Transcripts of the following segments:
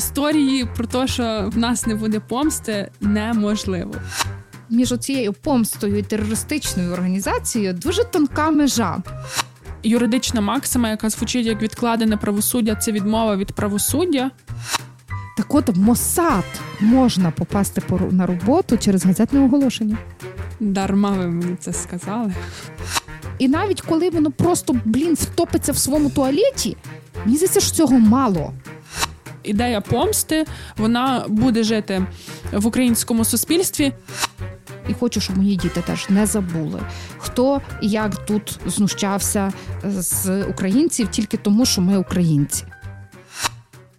історії про те, що в нас не буде помсти, неможливо. Між цією помстою і терористичною організацією дуже тонка межа. Юридична максима, яка звучить як відкладене правосуддя, це відмова від правосуддя. Так от в Мосад можна попасти на роботу через газетне оголошення. Дарма ви мені це сказали. І навіть коли воно просто блін втопиться в своєму туалеті, мені здається, що цього мало. Ідея помсти вона буде жити в українському суспільстві. І хочу, щоб мої діти теж не забули, хто і як тут знущався з українців тільки тому, що ми українці.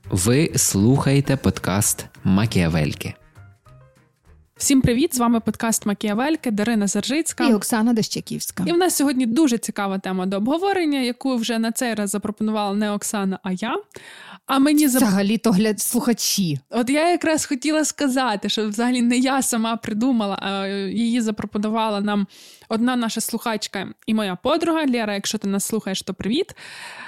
Ви слухаєте подкаст Макіавельки. Всім привіт! З вами подкаст Макіавельки, Дарина Заржицька і Оксана Дещаківська. І в нас сьогодні дуже цікава тема до обговорення, яку вже на цей раз запропонувала не Оксана, а я. А мені взагалі то гляд слухачі. От я якраз хотіла сказати, що взагалі не я сама придумала, а її запропонувала нам одна наша слухачка і моя подруга Лєра. Якщо ти нас слухаєш, то привіт.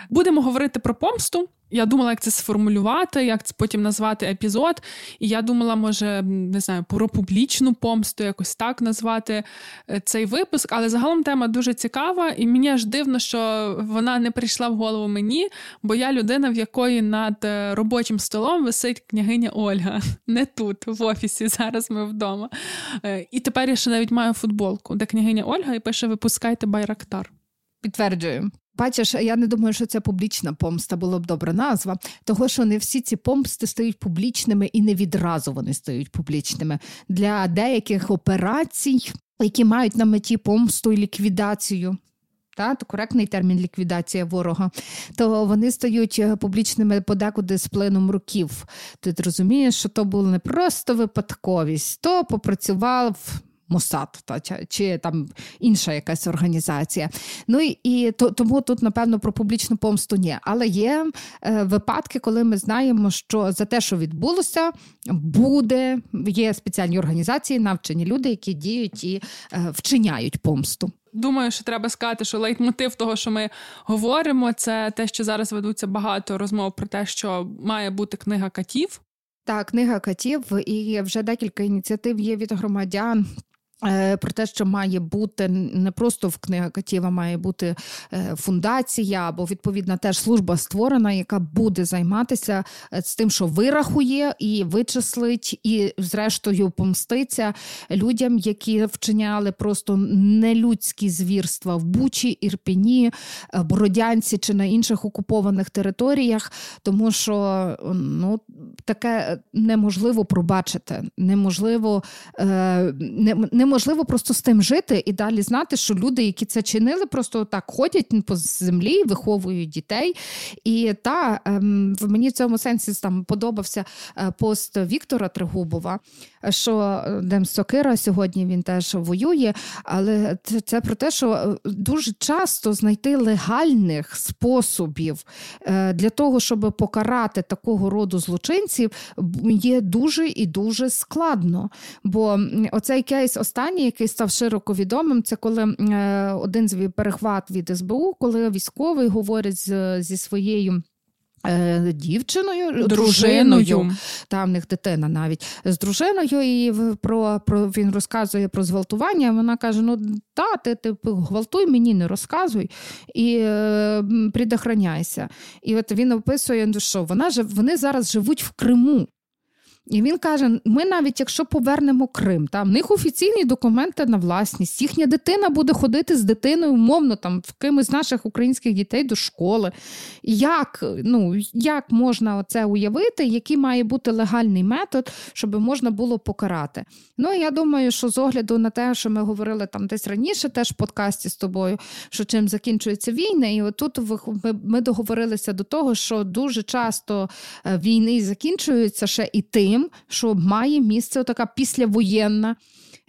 Будемо говорити про помсту. Я думала, як це сформулювати, як це потім назвати епізод. І я думала, може, не знаю, про публічну помсту, якось так назвати е, цей випуск. Але загалом тема дуже цікава, і мені аж дивно, що вона не прийшла в голову мені, бо я людина, в якої над е, робочим столом висить княгиня Ольга. Не тут, в офісі. Зараз ми вдома. Е, і тепер я ще навіть маю футболку, де княгиня Ольга і пише: Випускайте байрактар. Підтверджую. Бачиш, я не думаю, що це публічна помста була б добра назва, того що не всі ці помсти стають публічними і не відразу вони стають публічними для деяких операцій, які мають на меті помсту і ліквідацію. Та, то коректний термін ліквідація ворога, то вони стають е, публічними подекуди з плином років. Ти розумієш, що то була не просто випадковість, то попрацював Мосад та чи, там інша якась організація. Ну і, і то, тому тут, напевно, про публічну помсту ні. Але є е, випадки, коли ми знаємо, що за те, що відбулося, буде є спеціальні організації, навчені люди, які діють і е, вчиняють помсту. Думаю, що треба сказати, що лейтмотив того, що ми говоримо, це те, що зараз ведуться багато розмов про те, що має бути книга катів. Так, книга катів, і вже декілька ініціатив є від громадян. Е, про те, що має бути не просто в книга Катєва, має бути е, фундація або відповідна теж служба створена, яка буде займатися е, з тим, що вирахує і вичислить, і, зрештою, помститься людям, які вчиняли просто нелюдські звірства в Бучі, Ірпіні, Бородянці чи на інших окупованих територіях, тому що ну таке неможливо пробачити, неможливо не неможливо просто з тим жити і далі знати, що люди, які це чинили, просто так ходять по землі, виховують дітей. І та ем, мені в цьому сенсі там подобався е, пост Віктора Тригубова, що е, Дем Сокира сьогодні він теж воює, але це, це про те, що е, дуже часто знайти легальних способів для того, щоб покарати такого роду злочинців, є дуже і дуже складно. Бо оцей кейс останній який став широко відомим, це коли е, один з перехват від СБУ, коли військовий говорить зі своєю. Е, дівчиною, дружиною, там в них дитина навіть з дружиною, і про про він розказує про зґвалтування. Вона каже: Ну та, ти ти гвалтуй мені, не розказуй і е, предохраняйся. І от він описує, ну, що вона вони зараз живуть в Криму. І він каже: ми навіть якщо повернемо Крим, там в них офіційні документи на власність, їхня дитина буде ходити з дитиною, умовно, там в кимось з наших українських дітей до школи. Як ну, як можна це уявити, який має бути легальний метод, щоб можна було покарати? Ну я думаю, що з огляду на те, що ми говорили там десь раніше, теж в подкасті з тобою, що чим закінчується війна, і отут ми, договорилися до того, що дуже часто е, війни закінчуються ще і тим тим, що має місце така післявоєнна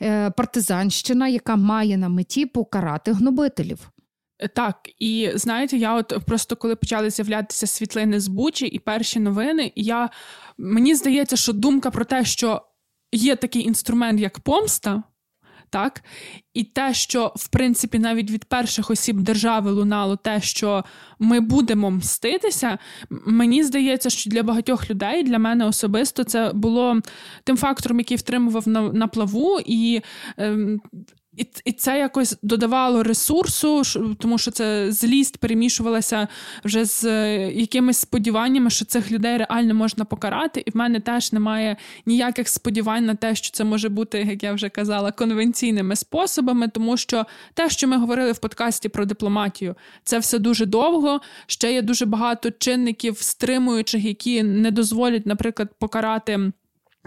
е, партизанщина, яка має на меті покарати гнобителів. Е, так, і знаєте, я от просто коли почали з'являтися світлини з Бучі і перші новини, я мені здається, що думка про те, що є такий інструмент, як помста, Так? І те, що в принципі навіть від перших осіб держави лунало те, що ми будемо мститися, мені здається, що для багатьох людей, для мене особисто, це було тим фактором, який втримував на на плаву, і ем, і і це якось додавало ресурсу, тому що це злість перемішувалася вже з е, якимись сподіваннями, що цих людей реально можна покарати. І в мене теж немає ніяких сподівань на те, що це може бути, як я вже казала, конвенційними способами, тому що те, що ми говорили в подкасті про дипломатію, це все дуже довго. Ще є дуже багато чинників стримуючих, які не дозволять, наприклад, покарати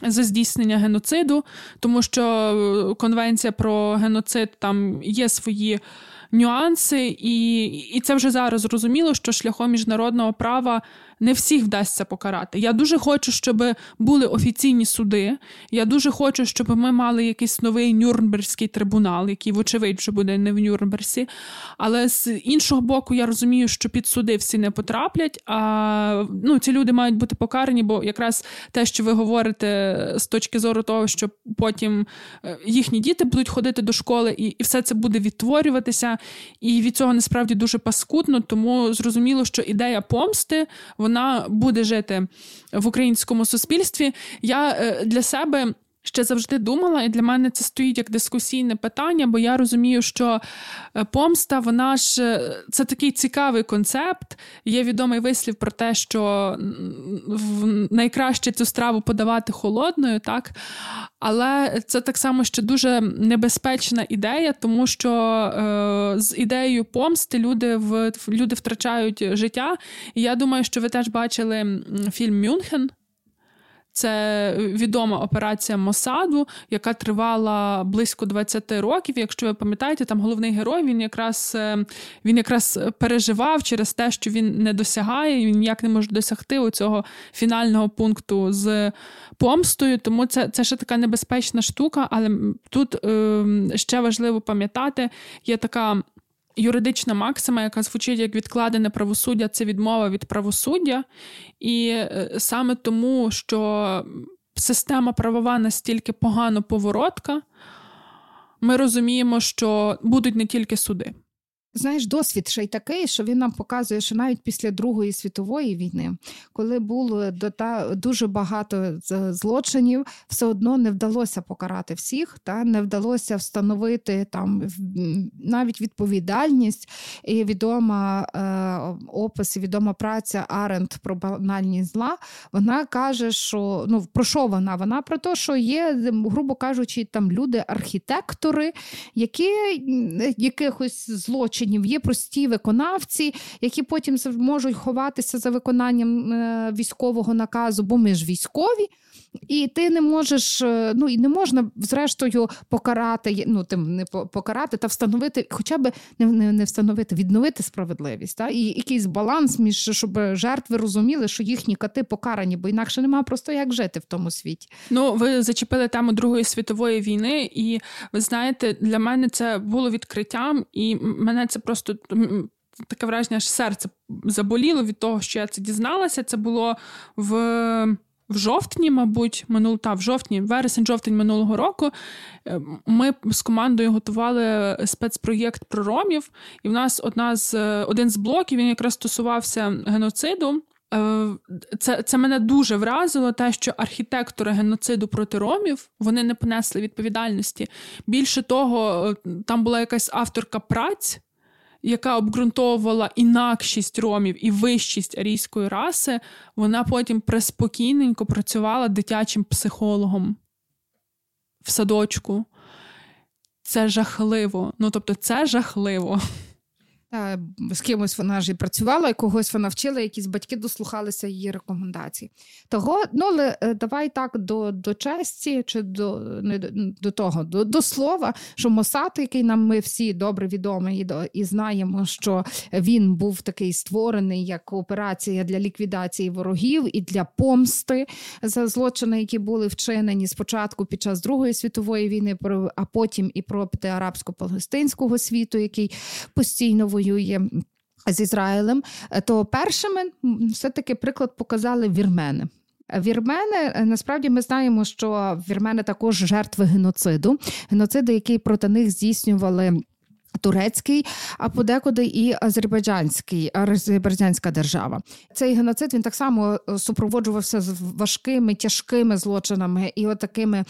за здійснення геноциду, тому що е, конвенція про геноцид там є свої нюанси, і, і це вже зараз зрозуміло, що шляхом міжнародного права не всіх вдасться покарати. Я дуже хочу, щоб були офіційні суди. Я дуже хочу, щоб ми мали якийсь новий Нюрнберзький трибунал, який, вочевидь, вже буде не в Нюрнберзі. Але з іншого боку, я розумію, що під суди всі не потраплять. А ну, ці люди мають бути покарані, бо якраз те, що ви говорите з точки зору того, що потім е, їхні діти будуть ходити до школи, і, і все це буде відтворюватися. І від цього насправді дуже паскудно, тому зрозуміло, що ідея помсти вона буде жити в українському суспільстві. Я е, для себе. Ще завжди думала, і для мене це стоїть як дискусійне питання, бо я розумію, що е, помста, вона ж е, це такий цікавий концепт. Є відомий вислів про те, що найкраще цю страву подавати холодною, так? Але це так само ще дуже небезпечна ідея, тому що е, з ідеєю помсти люди в люди втрачають життя. І я думаю, що ви теж бачили фільм Мюнхен. Це відома операція Мосаду, яка тривала близько 20 років. Якщо ви пам'ятаєте, там головний герой він якраз е, він якраз переживав через те, що він не досягає, він ніяк не може досягти у цього фінального пункту з помстою. Тому це це ще така небезпечна штука. Але тут е, ще важливо пам'ятати, є така юридична максима, яка звучить як відкладене правосуддя, це відмова від правосуддя. І е, саме тому, що система правова настільки погано поворотка, ми розуміємо, що будуть не тільки суди. Знаєш, досвід ще й такий, що він нам показує, що навіть після Другої світової війни, коли було дуже багато злочинів, все одно не вдалося покарати всіх, та не вдалося встановити там навіть відповідальність. І відома е, опис, і відома праця Аренд про банальність зла. Вона каже, що ну про що вона? Вона про те, що є, грубо кажучи, там люди-архітектори, які якихось злочинів злочинів. Є прості виконавці, які потім можуть ховатися за виконанням е, військового наказу, бо ми ж військові. І ти не можеш, е, ну і не можна зрештою покарати, ну тим не покарати та встановити, хоча б не не, не встановити, відновити справедливість, та і якийсь баланс між щоб жертви розуміли, що їхні кати покарані, бо інакше немає просто як жити в тому світі. Ну ви зачепили тему Другої світової війни, і ви знаєте, для мене це було відкриттям, і мене це просто. Таке враження, що серце заболіло від того, що я це дізналася. Це було в в жовтні, мабуть, минул та в жовтні, вересень-жовтень минулого року. Е, ми з командою готували спецпроєкт про ромів, і в нас одна з один з блоків він якраз стосувався геноциду. Е, це це мене дуже вразило, те, що архітектори геноциду проти ромів вони не понесли відповідальності. Більше того, е, там була якась авторка праць, яка обґрунтовувала інакшість ромів і вищість арійської раси, вона потім преспокійненько працювала дитячим психологом в садочку. Це жахливо. Ну тобто, це жахливо. Та, з кимось вона ж і працювала, і когось вона вчила, якісь батьки дослухалися її рекомендацій. Того, ну але е, давай так до до честі, чи до не до того, до до слова, що Мосад, який нам ми всі добре відомі, і, і знаємо, що він був такий створений як операція для ліквідації ворогів і для помсти за злочини, які були вчинені спочатку під час Другої світової війни, а потім і проти арабсько-палестинського світу, який постійно воює. З Ізраїлем, то першими все-таки приклад показали вірмени. Вірмени насправді ми знаємо, що вірмени також жертви геноциду, геноциду, який проти них здійснювали турецький, а подекуди і азербайджанський, азербайджанська держава. Цей геноцид він так само е, супроводжувався з важкими, тяжкими злочинами і от такими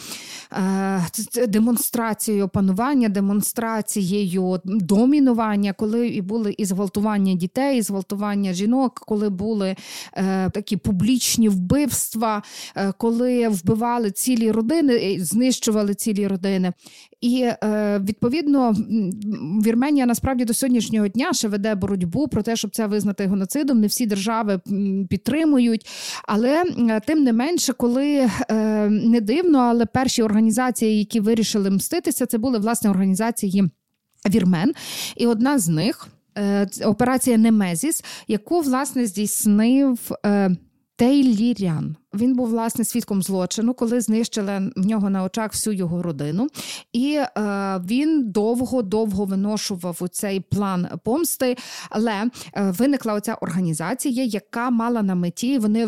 е, демонстрацією панування, демонстрацією домінування, коли і були і зґвалтування дітей, і зґвалтування жінок, коли були е, такі публічні вбивства, е, коли вбивали цілі родини, знищували цілі родини. І е, відповідно Вірменія насправді до сьогоднішнього дня ще веде боротьбу про те, щоб це визнати геноцидом. Не всі держави підтримують, але тим не менше, коли е, не дивно, але перші організації, які вирішили мститися, це були власне організації вірмен, і одна з них. Е, операція Немезіс, яку власне здійснив Тейлірян. Він був власне свідком злочину, коли знищили в нього на очах всю його родину, і е, він довго-довго виношував у цей план помсти. Але е, виникла оця організація, яка мала на меті вони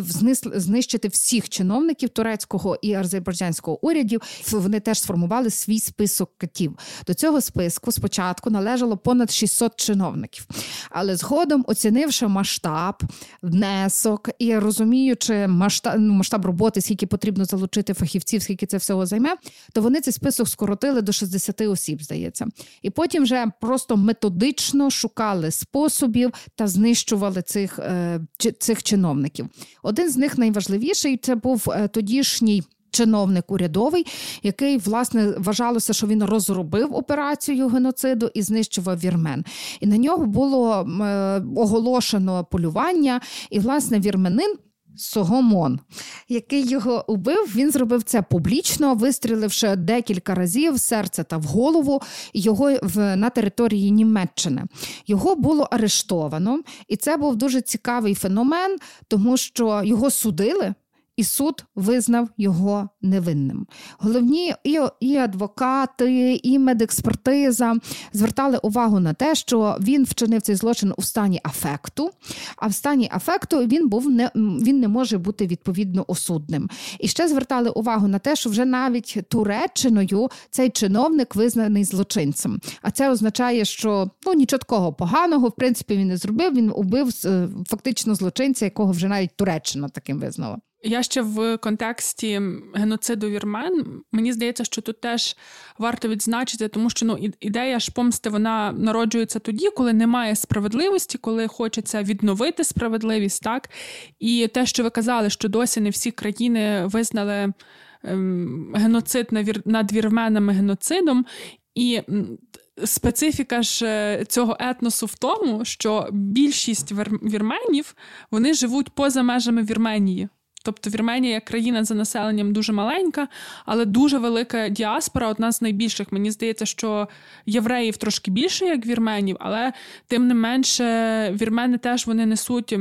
знищити всіх чиновників турецького і азербайджанського урядів. Вони теж сформували свій список катів. До цього списку спочатку належало понад 600 чиновників, але згодом, оцінивши масштаб, внесок і розуміючи масштаб ну, масштаб роботи, скільки потрібно залучити фахівців, скільки це всього займе, то вони цей список скоротили до 60 осіб, здається. І потім вже просто методично шукали способів та знищували цих, е, цих чиновників. Один з них найважливіший це був е, тодішній. Чиновник урядовий, який власне вважалося, що він розробив операцію геноциду і знищував вірмен. І на нього було е, оголошено полювання, і власне вірменин Согомон, який його убив, він зробив це публічно, вистріливши декілька разів в серце та в голову його в на території Німеччини. Його було арештовано, і це був дуже цікавий феномен, тому що його судили і суд визнав його невинним. Головні і і адвокати, і медекспертиза звертали увагу на те, що він вчинив цей злочин у стані афекту, а в стані афекту він був не він не може бути відповідно осудним. І ще звертали увагу на те, що вже навіть Туреччиною цей чиновник визнаний злочинцем. А це означає, що ну нічого поганого в принципі він не зробив. Він убив е, фактично злочинця, якого вже навіть Туреччина таким визнала. Я ще в контексті геноциду вірмен. Мені здається, що тут теж варто відзначити, тому що ну ідея ж помсти вона народжується тоді, коли немає справедливості, коли хочеться відновити справедливість, так і те, що ви казали, що досі не всі країни визнали ем, геноцид над вірменами геноцидом. І специфіка ж е, цього етносу в тому, що більшість вірменів вони живуть поза межами Вірменії. Тобто Вірменія як країна за населенням дуже маленька, але дуже велика діаспора, одна з найбільших. Мені здається, що євреїв трошки більше, як вірменів, але тим не менше вірмени теж вони несуть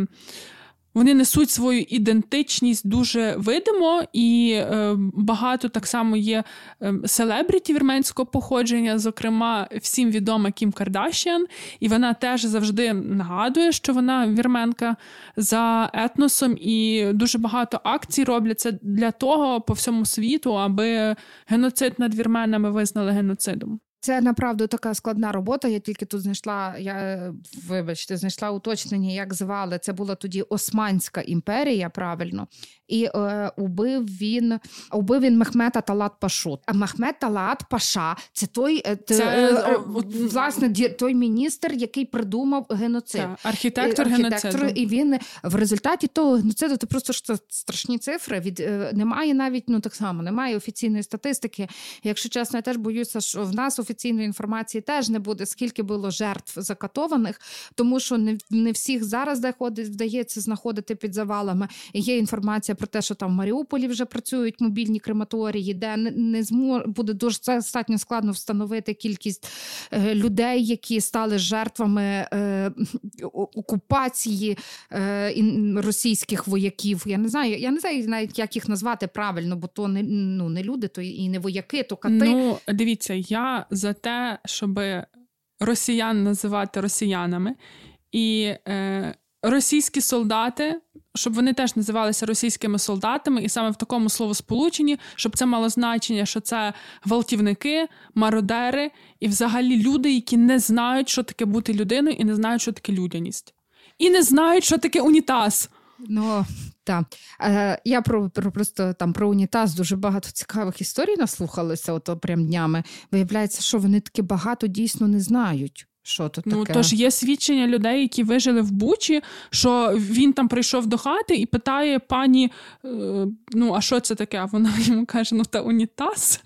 вони несуть свою ідентичність дуже видимо, і е, багато так само є е, селебріті вірменського походження, зокрема, всім відома Кім Кардашіан, і вона теж завжди нагадує, що вона вірменка за етносом, і дуже багато акцій робляться для того по всьому світу, аби геноцид над вірменами визнали геноцидом. Це направду така складна робота. Я тільки тут знайшла, я вибачте, знайшла уточнення, як звали. Це була тоді Османська імперія, правильно, і е, убив він убив він Мехмета Талат Пашу. А Мехмет Талат Паша це той е, це, е, е, власне той міністр, який придумав геноцид. Та, архітектор, архітектор геноциду. І він в результаті того геноциду це просто що страшні цифри. Від е, немає навіть ну так само, немає офіційної статистики. Якщо чесно, я теж боюся, що в нас офіційної інформації теж не буде, скільки було жертв закатованих, тому що не не всіх зараз вдається знаходити під завалами. Є інформація про те, що там в Маріуполі вже працюють мобільні крематорії, де не, зможе буде дуже достатньо складно встановити кількість е, людей, які стали жертвами е, окупації е, російських вояків. Я не знаю, я не знаю навіть як їх назвати правильно, бо то не ну не люди, то і не вояки, то кати. Ну дивіться, я за те, щоб росіян називати росіянами і. Е, Російські солдати щоб вони теж називалися російськими солдатами, і саме в такому словосполученні, щоб це мало значення, що це гвалтівники, мародери і взагалі люди, які не знають, що таке бути людиною, і не знають, що таке людяність, і не знають, що таке унітаз. Ну так. Е, Я про, про просто там про унітаз дуже багато цікавих історій наслухалися, ото прям днями. Виявляється, що вони таки багато дійсно не знають. Що то ну, таке? тож є свідчення людей, які вижили в Бучі, що він там прийшов до хати і питає пані: е, ну, а що це таке? А вона йому каже: ну та унітаз.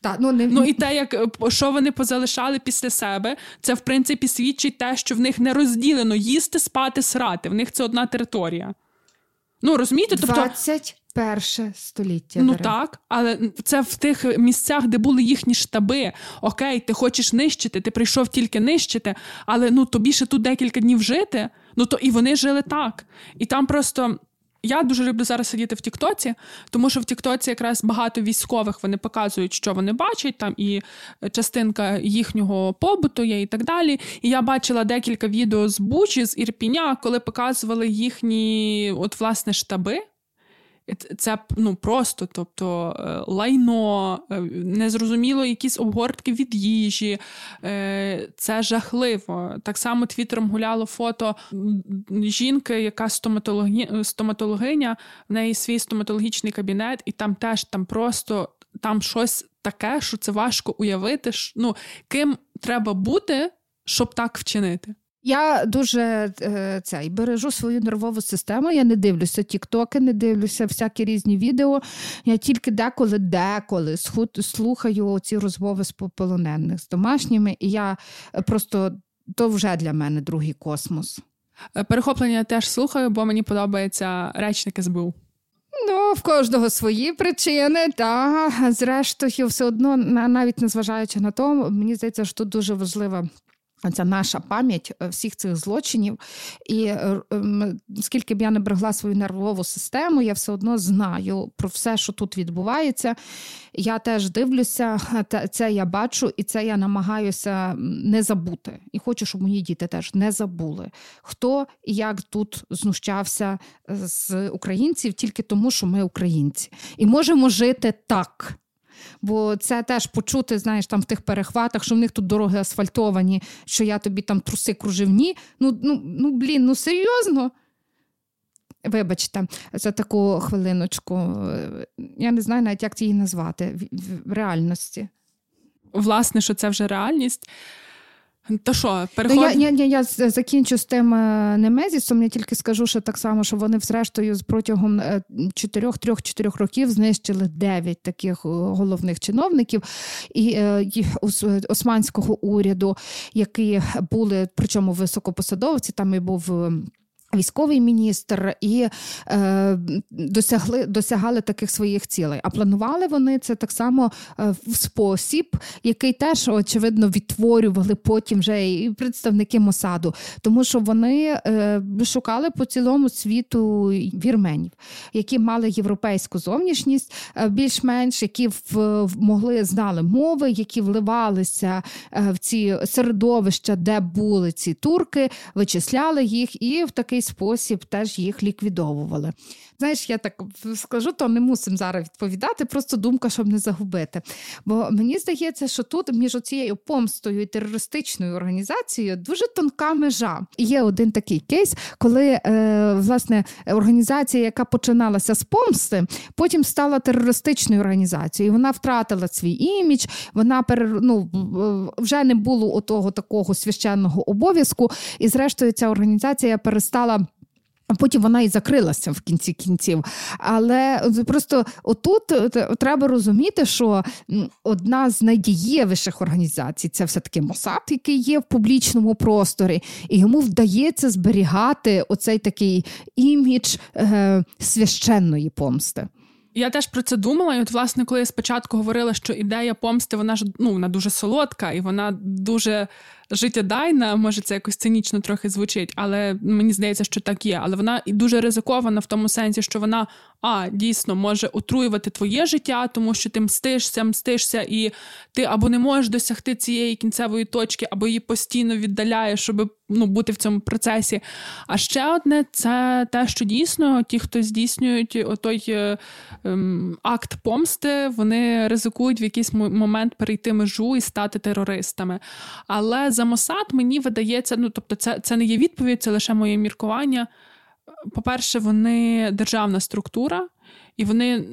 Та, ну, не... ну і те, як е, що вони позалишали після себе, це в принципі свідчить те, що в них не розділено їсти, спати, срати. В них це одна територія. Ну розумієте, тобто 21 століття. Ну так, але це в тих місцях, де були їхні штаби. Окей, ти хочеш нищити, ти прийшов тільки нищити, але ну тобі ще тут декілька днів жити. Ну то і вони жили так. І там просто. Я дуже люблю зараз сидіти в Тіктоці, тому що в Тіктоці якраз багато військових вони показують, що вони бачать, там і частинка їхнього побуту є, і так далі. І я бачила декілька відео з Бучі, з Ірпіня, коли показували їхні от власне штаби. Це ну просто, тобто е, лайно, е, незрозуміло, якісь обгортки від їжі. Е, це жахливо. Так само твіттером гуляло фото жінки, яка стоматологі... стоматологиня, в неї свій стоматологічний кабінет, і там теж там просто там щось таке, що це важко уявити. Ну, Ким треба бути, щоб так вчинити. Я дуже е, цей бережу свою нервову систему. Я не дивлюся тіктоки, не дивлюся всякі різні відео. Я тільки деколи, деколи слухаю ці розмови з полонених з домашніми, і я е, просто то вже для мене другий космос. Е, перехоплення теж слухаю, бо мені подобається речник СБУ. Ну, в кожного свої причини, та зрештою, все одно, навіть незважаючи на то, мені здається, що тут дуже важлива це наша пам'ять е, всіх цих злочинів. І е, скільки б я не берегла свою нервову систему, я все одно знаю про все, що тут відбувається. Я теж дивлюся, це я бачу, і це я намагаюся не забути. І хочу, щоб мої діти теж не забули, хто і як тут знущався е, з українців тільки тому, що ми українці, і можемо жити так. Бо це теж почути, знаєш, там в тих перехватах, що в них тут дороги асфальтовані, що я тобі там труси кружевні. Ну, ну, ну блін, ну серйозно. Вибачте, за таку хвилиночку. Я не знаю навіть, як її назвати в реальності. Власне, що це вже реальність. То що, переход... я, я, я, я закінчу з тим е, Немезісом. Я тільки скажу, що так само, що вони, зрештою, протягом 4-3-4 е, років знищили 9 таких е, головних чиновників і, і османського уряду, які були, причому високопосадовці, там і був військовий міністр і е, досягли досягали таких своїх цілей. А планували вони це так само е, в спосіб, який теж очевидно відтворювали потім вже і представники Мосаду, тому що вони е, шукали по цілому світу вірменів, які мали європейську зовнішність, е, більш-менш які в, могли знали мови, які вливалися е, в ці середовища, де були ці турки, вичисляли їх і в такий спосіб теж їх ліквідовували. Знаєш, я так скажу, то не мусимо зараз відповідати, просто думка, щоб не загубити. Бо мені здається, що тут між цією помстою і терористичною організацією дуже тонка межа. Є один такий кейс, коли е, власне організація, яка починалася з помсти, потім стала терористичною організацією. Вона втратила свій імідж, вона перер, ну, вже не було отого такого священного обов'язку, і зрештою ця організація перестала. А потім вона і закрилася в кінці кінців. Але просто отут треба розуміти, що одна з найдієвіших організацій це все-таки Мосад, який є в публічному просторі, і йому вдається зберігати оцей такий імідж е, священної помсти. Я теж про це думала, і от, власне, коли я спочатку говорила, що ідея помсти, вона ж ну, вона дуже солодка і вона дуже життєдайна, може це якось цинічно трохи звучить, але мені здається, що так є. Але вона і дуже ризикована в тому сенсі, що вона а дійсно може отруювати твоє життя, тому що ти мстишся, мстишся, і ти або не можеш досягти цієї кінцевої точки, або її постійно віддаляєш, щоб ну, бути в цьому процесі. А ще одне це те, що дійсно ті, хто здійснюють отой е, ем, акт помсти, вони ризикують в якийсь момент перейти межу і стати терористами. Але за Мосад мені видається, ну тобто, це, це не є відповідь, це лише моє міркування. По-перше, вони державна структура, і вони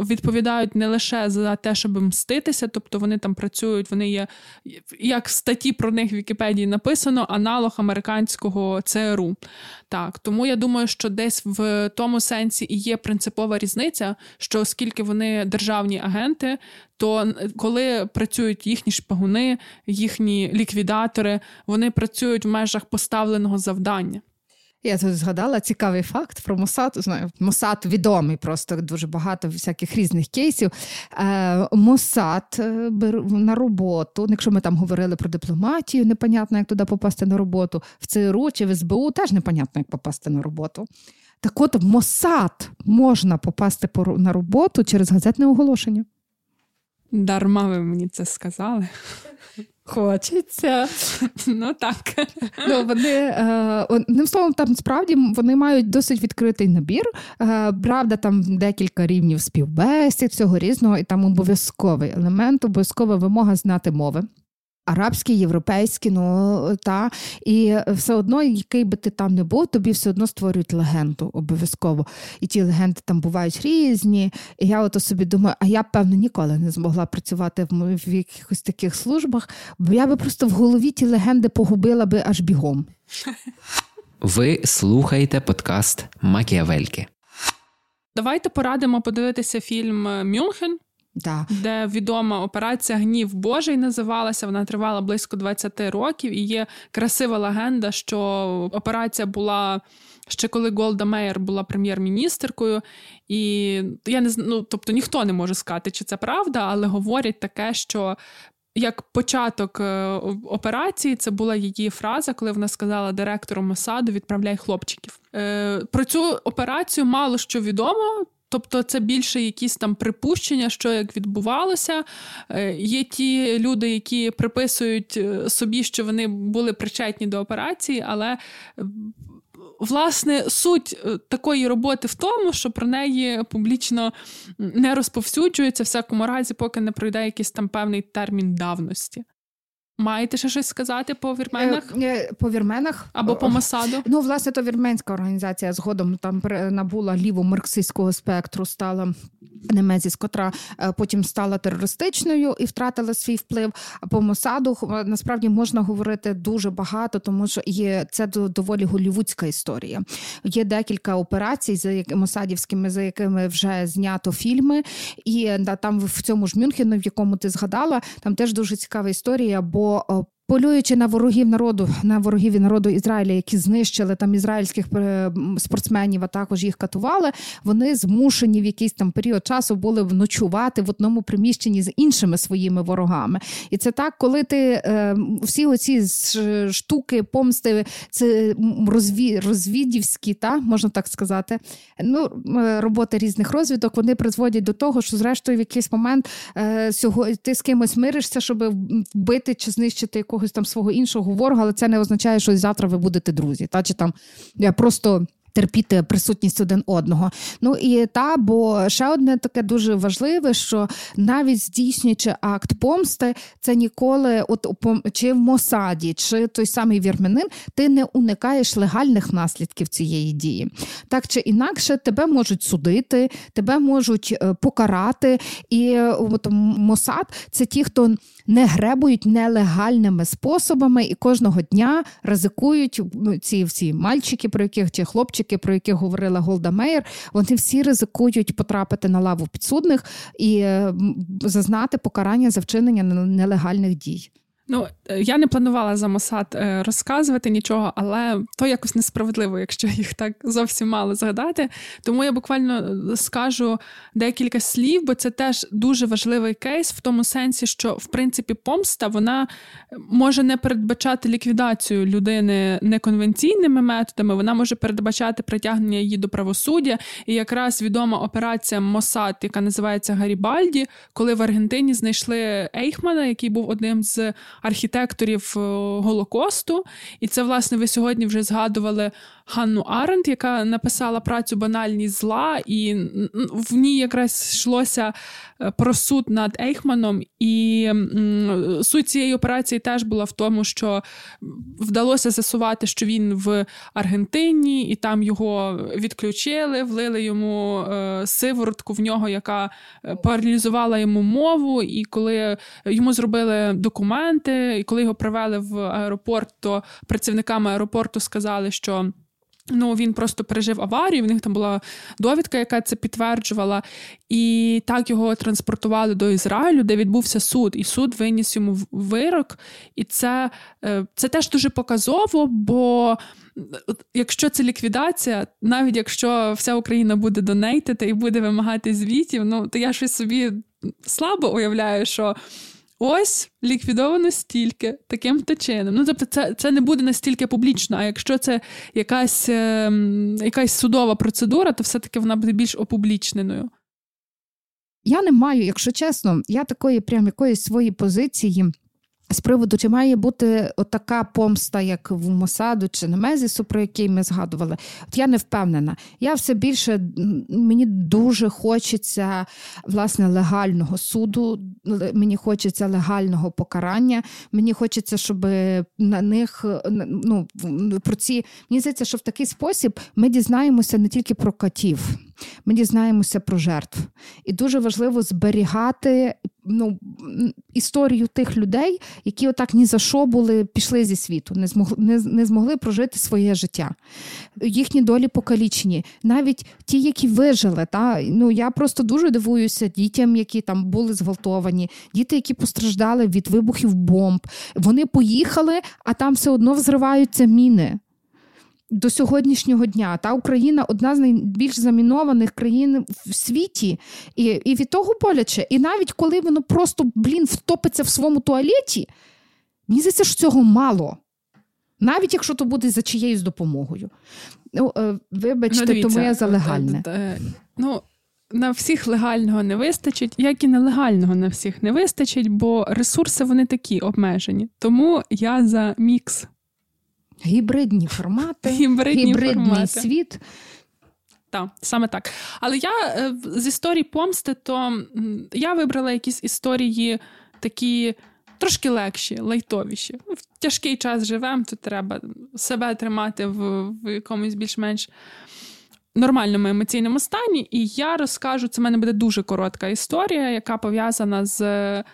відповідають не лише за те, щоб мститися, тобто вони там працюють, вони є, як в статті про них в Вікіпедії написано, аналог американського ЦРУ. Так, Тому я думаю, що десь в тому сенсі і є принципова різниця, що оскільки вони державні агенти, то коли працюють їхні шпагуни, їхні ліквідатори, вони працюють в межах поставленого завдання. Я тут згадала цікавий факт про Мосад. Знаю, Мосад відомий, просто дуже багато всяких різних кейсів. Е, Мосад е, на роботу, якщо ми там говорили про дипломатію, непонятно, як туди попасти на роботу, в ЦРУ чи в СБУ теж непонятно, як попасти на роботу. Так от Мосад можна попасти на роботу через газетне оголошення. Дарма ви мені це сказали. Хочеться. Ну так. Ну, вони, е, Одним словом, там справді вони мають досить відкритий набір. Е, правда, там декілька рівнів співбесід, всього різного, і там обов'язковий елемент, обов'язкова вимога знати мови арабські, європейські, ну та і все одно, який би ти там не був, тобі все одно створюють легенду обов'язково. І ті легенди там бувають різні. І я от собі думаю, а я б, певно ніколи не змогла працювати в, в якихось таких службах, бо я би просто в голові ті легенди погубила би аж бігом. Ви слухаєте подкаст Макіавельки. Давайте порадимо подивитися фільм Мюнхен. Да. Де відома операція Гнів Божий називалася. Вона тривала близько 20 років, і є красива легенда, що операція була ще коли Голда Мейер була прем'єр-міністеркою. І я не ну, тобто ніхто не може сказати, чи це правда, але говорять таке, що. Як початок е, операції, це була її фраза, коли вона сказала директору Мосаду відправляй хлопчиків. Е, про цю операцію мало що відомо. Тобто це більше якісь там припущення, що як відбувалося. Е, є ті люди, які приписують е, собі, що вони були причетні до операції, але. Власне, суть е, такої роботи в тому, що про неї публічно не розповсюджується всякому разі, поки не пройде якийсь там певний термін давності. Маєте ще щось сказати по вірменах? Е, е, по вірменах або по Масаду? Ну, власне, то вірменська організація згодом там набула ліво марксистського спектру, стала Немезіс, котра е, потім стала терористичною і втратила свій вплив. А по Мосаду насправді можна говорити дуже багато, тому що є це доволі голівудська історія. Є декілька операцій, за Мосадівськими, за якими вже знято фільми, і да, там в цьому ж Мюнхену, в якому ти згадала, там теж дуже цікава історія. бо бо Полюючи на ворогів народу, на ворогів народу Ізраїля, які знищили там ізраїльських е, спортсменів, а також їх катували, вони змушені в якийсь там період часу були ночувати в одному приміщенні з іншими своїми ворогами. І це так, коли ти е, всі оці штуки, помсти, це розві, розвідівські, та можна так сказати, ну е, роботи різних розвідок, вони призводять до того, що зрештою в якийсь момент сього ти з кимось миришся, щоб вбити чи знищити якогось там свого іншого ворога, але це не означає, що завтра ви будете друзі. Та чи там просто. Терпіти присутність один одного. Ну і та, бо ще одне таке дуже важливе, що навіть здійснюючи акт помсти, це ніколи, от чи в Мосаді, чи той самий вірменин, ти не уникаєш легальних наслідків цієї дії. Так чи інакше, тебе можуть судити, тебе можуть е, покарати. І от Мосад це ті, хто не гребують нелегальними способами і кожного дня ризикують ну, ці всі мальчики, про яких чи хлопчики, про яких говорила Голда Мейер, вони всі ризикують потрапити на лаву підсудних і зазнати покарання за вчинення нелегальних дій. Ну, е, я не планувала за Мосад е, розказувати нічого, але то якось несправедливо, якщо їх так зовсім мало згадати. Тому я буквально е, скажу декілька слів, бо це теж дуже важливий кейс в тому сенсі, що в принципі помста вона може не передбачати ліквідацію людини неконвенційними методами, вона може передбачати притягнення її до правосуддя. І якраз відома операція Мосад, яка називається Гарібальді, коли в Аргентині знайшли Ейхмана, який був одним з архітекторів е, Голокосту. І це, власне, ви сьогодні вже згадували Ханну Аренд, яка написала працю банальність зла, і в ній якраз йшлося е, про суд над Ейхманом. І суть цієї операції теж була в тому, що вдалося засувати, що він в Аргентині, і там його відключили, влили йому е, сиворотку в нього, яка паралізувала йому мову. І коли йому зробили документи, і коли його привели в аеропорт, то працівниками аеропорту сказали, що. Ну, він просто пережив аварію. В них там була довідка, яка це підтверджувала, і так його транспортували до Ізраїлю, де відбувся суд, і суд виніс йому вирок. І це е, це теж дуже показово. Бо якщо це ліквідація, навіть якщо вся Україна буде донейтити і буде вимагати звітів, ну то я щось собі слабо уявляю, що. Ось ліквідовано стільки таким то чином. Ну тобто, це це не буде настільки публічно. А якщо це якась е, якась судова процедура, то все-таки вона буде більш опублічненою. Я не маю, якщо чесно, я такої прям якоїсь своєї позиції з приводу, чи має бути така помста, як в Мосаду чи Немезісу, про який ми згадували, от я не впевнена. Я все більше мені дуже хочеться власне легального суду, мені хочеться легального покарання. Мені хочеться, щоб на них ну про ці мені здається, що в такий спосіб ми дізнаємося не тільки про котів, ми дізнаємося про жертв. І дуже важливо зберігати ну, історію тих людей, які отак ні за що були, пішли зі світу, не змогли не, не змогли прожити своє життя. Їхні долі покалічені, навіть ті, які вижили. Та? Ну, Я просто дуже дивуюся дітям, які там були зґвалтовані, діти, які постраждали від вибухів бомб. Вони поїхали, а там все одно взриваються міни до сьогоднішнього дня. Та Україна одна з найбільш замінованих країн в світі, і і від того боляче. І навіть коли воно просто блін втопиться в своєму туалеті, мені здається, що цього мало. Навіть якщо то буде за чиєюсь допомогою. Ну, е, Вибачте, ну, дивіться, тому я за легальне. Е, е, ну, на всіх легального не вистачить, як і нелегального на всіх не вистачить, бо ресурси вони такі обмежені. Тому я за мікс. Гібридні формати, Гібридні гібридний формати. світ. Так, саме так. Але я е, з історії помсти, то я вибрала якісь історії такі трошки легші, лайтовіші. В тяжкий час живемо, то треба себе тримати в, в якомусь більш-менш нормальному емоційному стані. І я розкажу, це в мене буде дуже коротка історія, яка пов'язана з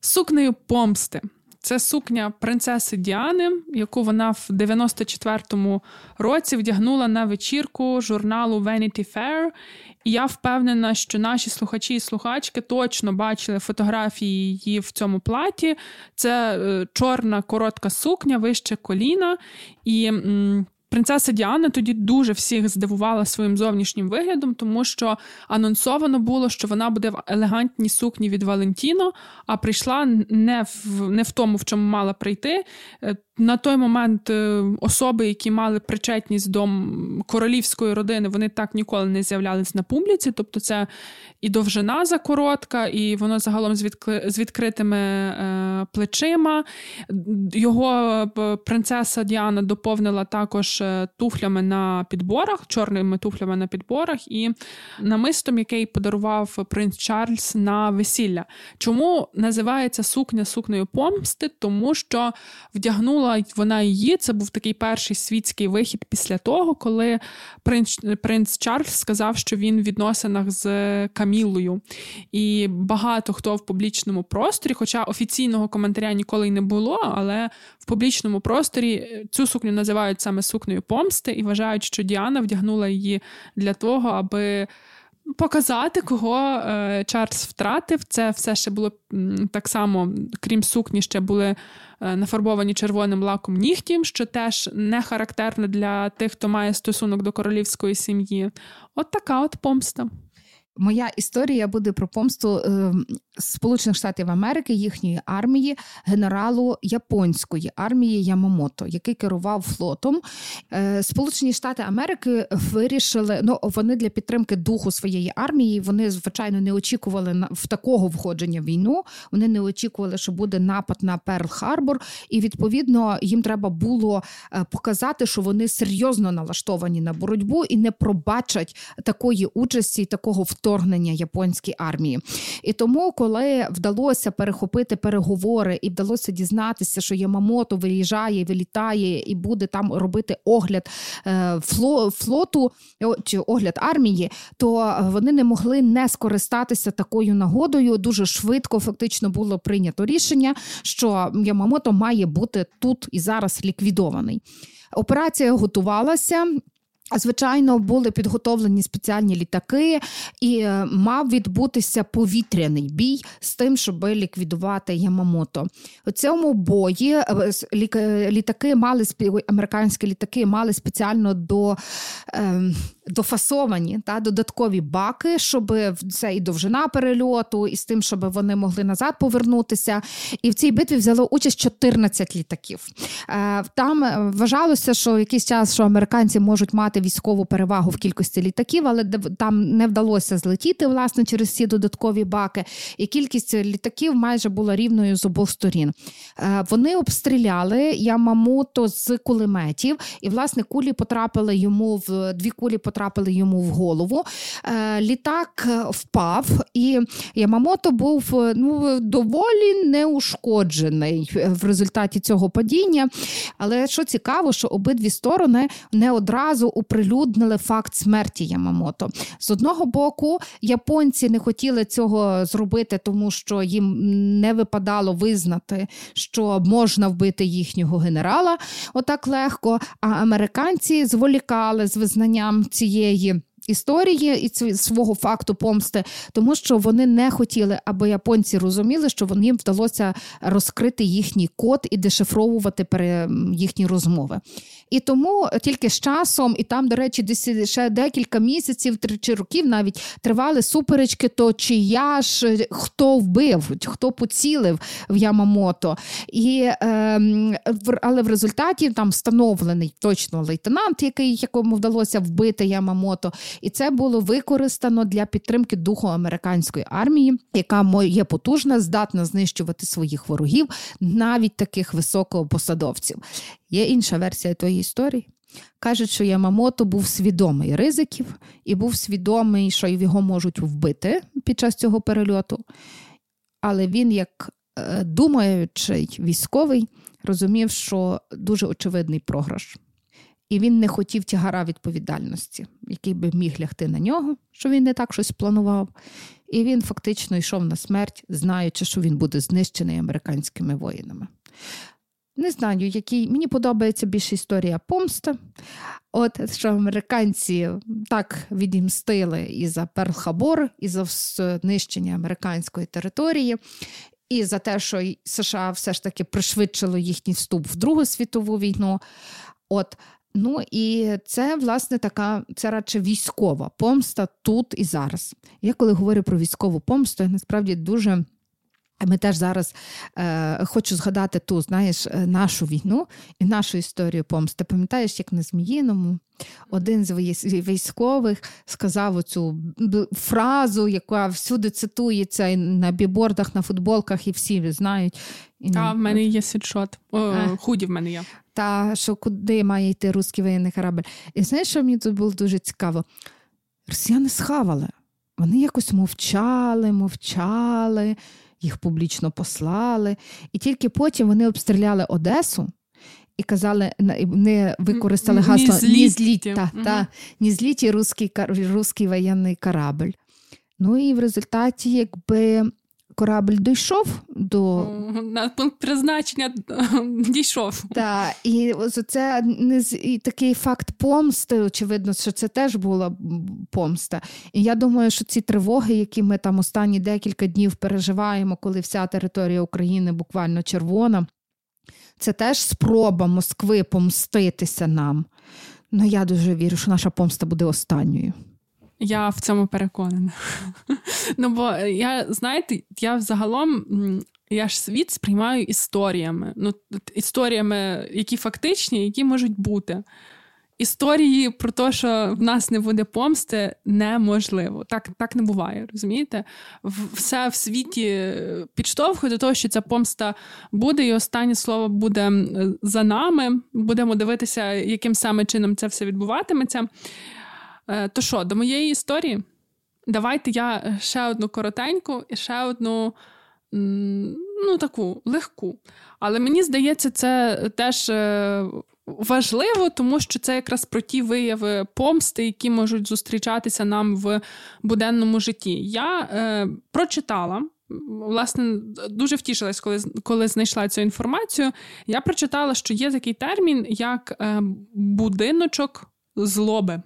сукнею помсти. Це сукня принцеси Діани, яку вона в 94-му році вдягнула на вечірку журналу Vanity Fair. І я впевнена, що наші слухачі і слухачки точно бачили фотографії її в цьому платі. Це е, чорна коротка сукня, вище коліна. І м- Принцеса Діана тоді дуже всіх здивувала своїм зовнішнім виглядом, тому що анонсовано було, що вона буде в елегантній сукні від Валентіно, а прийшла не в не в тому, в чому мала прийти. На той момент е, особи, які мали причетність до королівської родини, вони так ніколи не з'являлись на публіці. Тобто, це і довжина закоротка, і воно загалом з, відкритими е, плечима. Його е, принцеса Діана доповнила також туфлями на підборах, чорними туфлями на підборах, і намистом, який подарував принц Чарльз на весілля. Чому називається сукня сукнею помсти? Тому що вдягнула Вдягнула вона її. Це був такий перший світський вихід після того, коли принц принц Чарльз сказав, що він в відносинах з Камілою. І багато хто в публічному просторі, хоча офіційного коментаря ніколи й не було, але в публічному просторі цю сукню називають саме сукнею помсти і вважають, що Діана вдягнула її для того, аби показати, кого е, Чарльз втратив. Це все ще було так само, крім сукні, ще були е, нафарбовані червоним лаком нігті, що теж не характерно для тих, хто має стосунок до королівської сім'ї. От така от помста. Моя історія буде про помсту е, Сполучених Штатів Америки, їхньої армії, генералу японської армії Ямамото, який керував флотом. Е, Сполучені Штати Америки вирішили, ну вони для підтримки духу своєї армії. Вони звичайно не очікували на в такого входження в війну. Вони не очікували, що буде напад на Перл Харбор, і відповідно їм треба було е, показати, що вони серйозно налаштовані на боротьбу і не пробачать такої участі, такого вторгнення японської армії. І тому, коли вдалося перехопити переговори і вдалося дізнатися, що Ямамото виїжджає, вилітає і буде там робити огляд е, флоту чи огляд армії, то вони не могли не скористатися такою нагодою. Дуже швидко фактично було прийнято рішення, що Ямамото має бути тут і зараз ліквідований. Операція готувалася. Звичайно, були підготовлені спеціальні літаки, і е, мав відбутися повітряний бій з тим, щоб ліквідувати Ямамото. У цьому бої е, літаки мали американські літаки мали спеціально до. Ем, дофасовані та додаткові баки, щоб це і довжина перельоту, і з тим, щоб вони могли назад повернутися. І в цій битві взяло участь 14 літаків. Е, там е, вважалося, що якийсь час що американці можуть мати військову перевагу в кількості літаків, але там не вдалося злетіти власне через ці додаткові баки. І кількість літаків майже була рівною з обох сторін. Е, вони обстріляли Ямамото з кулеметів, і власне кулі потрапили йому в дві кулі потрапили йому в голову. Е, літак е, впав, і Ямамото був ну, доволі неушкоджений в результаті цього падіння. Але що цікаво, що обидві сторони не одразу оприлюднили факт смерті Ямамото. З одного боку, японці не хотіли цього зробити, тому що їм не випадало визнати, що можна вбити їхнього генерала отак легко. А американці зволікали з визнанням цієї. Історії і свого факту помсти, тому що вони не хотіли, аби японці розуміли, що їм вдалося розкрити їхній код і дешифровувати їхні розмови. І тому тільки з часом, і там, до речі, десь ще декілька місяців чи років навіть тривали суперечки, то чия ж хто вбив, хто поцілив в Ямамото. І, е, Але в результаті там встановлений точно лейтенант, який якому вдалося вбити Ямамото. І це було використано для підтримки духу американської армії, яка є потужна, здатна знищувати своїх ворогів, навіть таких високопосадовців. Є інша версія тої історії. Кажуть, що Ямамото був свідомий ризиків і був свідомий, що його можуть вбити під час цього перельоту. Але він, як е, думаючий військовий, розумів, що дуже очевидний програш. І він не хотів тягара відповідальності, який би міг лягти на нього, що він не так щось планував. І він фактично йшов на смерть, знаючи, що він буде знищений американськими воїнами. Не знаю, який мені подобається більше історія помсти. От що американці так відімстили і за Перл-Харбор, і за знищення американської території, і за те, що США все ж таки пришвидшило їхній вступ в Другу світову війну. От, Ну і це, власне, така, це радше військова помста тут і зараз. Я коли говорю про військову помсту, я насправді дуже. Ми теж зараз е, хочу згадати ту, знаєш, е, нашу війну і нашу історію помсти. Пам'ятаєш, як на Зміїному один з військових сказав оцю фразу, яка всюди цитується і на бібордах, на футболках, і всі знають. І, а в мене є світшот. Худі в мене є. Та що куди має йти русський воєнний корабль. І знаєш, що мені тут було дуже цікаво? Росіяни схавали. Вони якось мовчали, мовчали їх публічно послали, і тільки потім вони обстріляли Одесу. І казали, не використали гасло ні зліть, та, угу. та, ні зліті русський, русський воєнний корабль. Ну і в результаті, якби корабль дійшов до на пункт призначення дійшов. Так, і це не і такий факт помсти. Очевидно, що це теж була помста. І я думаю, що ці тривоги, які ми там останні декілька днів переживаємо, коли вся територія України буквально червона, це теж спроба Москви помститися нам. Ну я дуже вірю, що наша помста буде останньою. Я в цьому переконана. Ну, бо я, знаєте, я взагалом я ж світ сприймаю історіями. Ну, Історіями, які фактичні, які можуть бути. Історії про те, що в нас не буде помсти, неможливо. Так так не буває, розумієте? Все в світі підштовхує до того, що ця помста буде, і останнє слово буде за нами. Будемо дивитися, яким саме чином це все відбуватиметься. Е, то що, до моєї історії? Давайте я ще одну коротеньку і ще одну ну, таку легку. Але мені здається, це теж е, важливо, тому що це якраз про ті вияви помсти, які можуть зустрічатися нам в буденному житті. Я е, прочитала. Власне, дуже втішилась, коли коли знайшла цю інформацію. Я прочитала, що є такий термін, як е, будиночок злоби.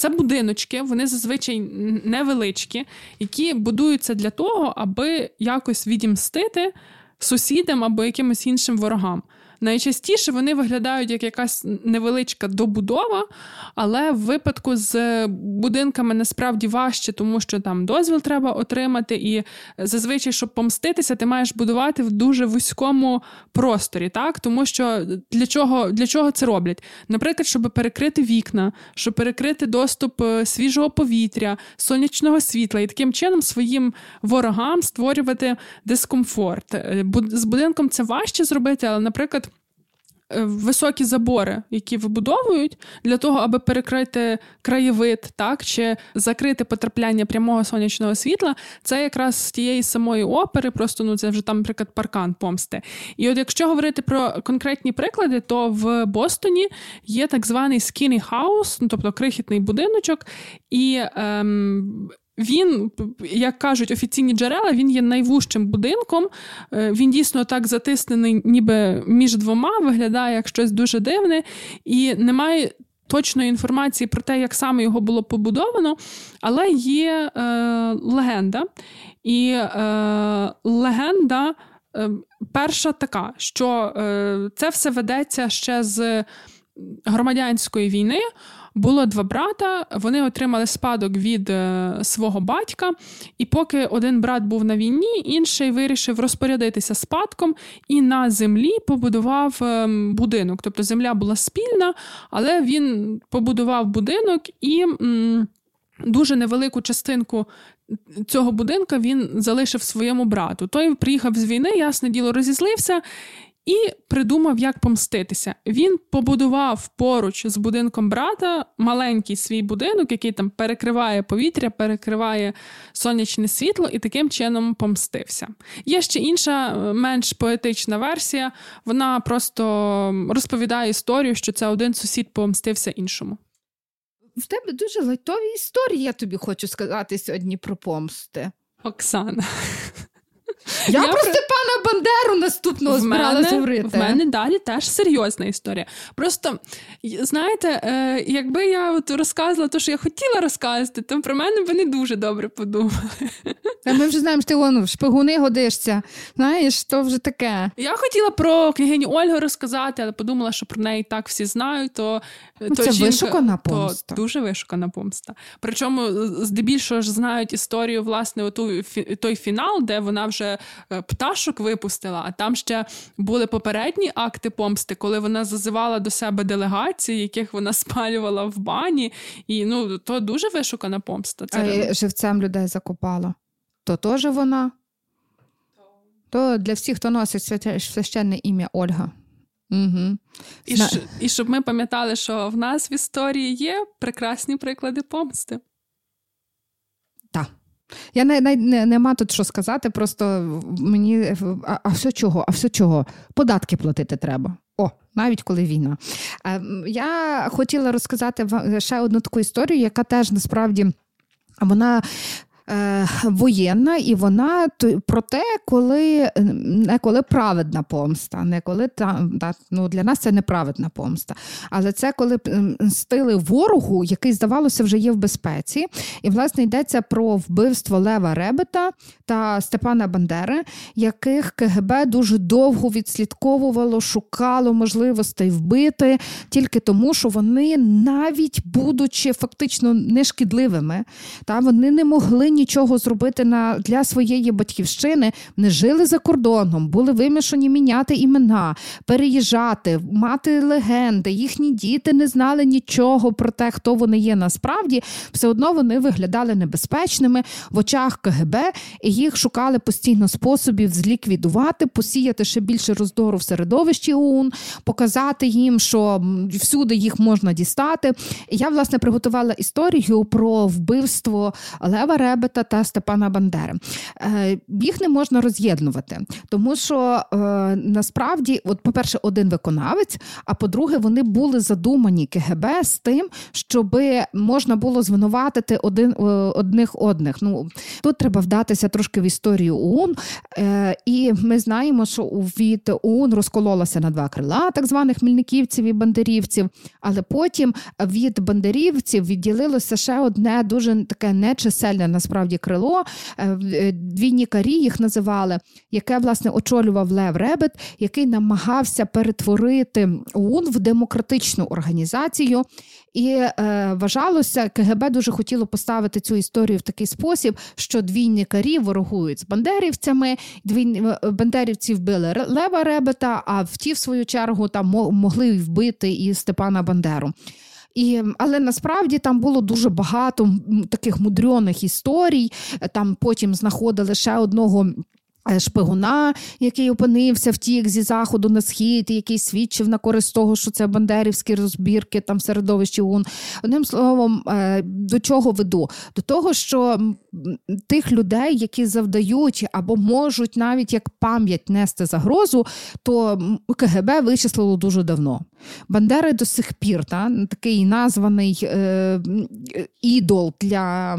Це будиночки, вони зазвичай невеличкі, які будуються для того, аби якось відімстити сусідам або якимось іншим ворогам. Найчастіше вони виглядають як якась невеличка добудова, але в випадку з будинками насправді важче, тому що там дозвіл треба отримати, і зазвичай, щоб помститися, ти маєш будувати в дуже вузькому просторі, так? Тому що для чого для чого це роблять? Наприклад, щоб перекрити вікна, щоб перекрити доступ е, свіжого повітря, сонячного світла і таким чином своїм ворогам створювати дискомфорт. Е, з будинком це важче зробити, але, наприклад. Е, високі забори, які вибудовують для того, аби перекрити краєвид, так чи закрити потрапляння прямого сонячного світла, це якраз з тієї самої опери, просто ну це вже там, наприклад, паркан помсти. І от якщо говорити про конкретні приклади, то в Бостоні є так званий skinny house, ну тобто крихітний будиночок, і ем, він, як кажуть офіційні джерела, він є найвужчим будинком. Е, він дійсно так затиснений, ніби між двома, виглядає як щось дуже дивне, і немає точної інформації про те, як саме його було побудовано, але є е, легенда. І е, легенда е, перша така, що е, це все ведеться ще з громадянської війни. Було два брата, вони отримали спадок від е, свого батька, і поки один брат був на війні, інший вирішив розпорядитися спадком і на землі побудував е, будинок. Тобто земля була спільна, але він побудував будинок і дуже невелику частинку. Цього будинка він залишив своєму брату. Той приїхав з війни, ясне діло, розізлився і придумав, як помститися. Він побудував поруч з будинком брата маленький свій будинок, який там перекриває повітря, перекриває сонячне світло, і таким чином помстився. Є ще інша, е, менш поетична версія. Вона просто розповідає історію, що це один сусід помстився іншому. В тебе дуже лайтові історії, я тобі хочу сказати сьогодні про помсти. Оксана. Я, я про Степана Бандеру наступного в збиралася говорити. В мене далі теж серйозна історія. Просто, знаєте, е, якби я от розказувала те, що я хотіла розказати, то про мене би не дуже добре подумали. Та ми вже знаємо, що ти вон, в шпигуни годишся. Знаєш, то вже таке. Я хотіла про княгиню Ольгу розказати, але подумала, що про неї так всі знають, то ну, то Це жінка, вишукана помста. То дуже вишукана помста. Причому здебільшого ж знають історію, власне, оту, той фінал, де вона вже пташок випустила, а там ще були попередні акти помсти, коли вона зазивала до себе делегації, яких вона спалювала в бані. І ну, то дуже вишукана помста. Це а живцем людей закопала. То теж вона. То для всіх, хто носить священне ім'я Ольга. Угу. І, Зна... і щоб ми пам'ятали, що в нас в історії є прекрасні приклади помсти. Я не, не, не нема тут що сказати, просто мені а, а все чого? А все чого? Податки платити треба. О, навіть коли війна. Я хотіла розказати вам ще одну таку історію, яка теж насправді вона е, воєнна, і вона про те, коли не коли праведна помста, не коли та, та ну, для нас це неправедна помста. Але це коли мстили ворогу, який, здавалося, вже є в безпеці. І, власне, йдеться про вбивство Лева Ребета та Степана Бандери, яких КГБ дуже довго відслідковувало, шукало можливостей вбити тільки тому, що вони навіть будучи фактично нешкідливими, та вони не могли нічого зробити на для своєї батьківщини. Вони жили за кордоном, були вимішані міняти імена, переїжджати, мати легенди. Їхні діти не знали нічого про те, хто вони є насправді. Все одно вони виглядали небезпечними в очах КГБ, і їх шукали постійно способів зліквідувати, посіяти ще більше роздору в середовищі ОУН, показати їм, що всюди їх можна дістати. Я власне приготувала історію про вбивство Лева Ребета та Степана Бандери. Е, їх не можна роз'єднувати, тому що е, насправді, от, по-перше, один виконавець, а по-друге, вони були задумані КГБ з тим, щоб можна було звинуватити один е, одних одних. Ну тут треба вдатися трошки в історію ОУН, і ми знаємо, що від ОУН розкололася на два крила, так званих мільниківців і бандерівців, але потім від бандерівців відділилося ще одне дуже таке нечисельне насправді крило. Е, е, дві нікарі їх називали, яке власне очолював Лев Ребет, який намагався перетворити ОУН в демократичну організацію. І е, вважалося, КГБ дуже хотіло поставити цю історію в такий спосіб, що двійникарі ворогують з бандерівцями, двій е, бандерівці вбили Лева Ребета, а в ті, в свою чергу, там могли вбити і Степана Бандеру. І, Але насправді там було дуже багато таких мудрених історій. Там потім знаходили ще одного. Е, шпигуна, який опинився втік зі заходу на схід, який свідчив на користь того, що це бандерівські розбірки там середовищі ОУН. Одним словом, е, до чого веду? До того, що тих людей, які завдають або можуть навіть як пам'ять нести загрозу, то КГБ вичислило дуже давно. Бандери до сих пір та, такий названий е, ідол для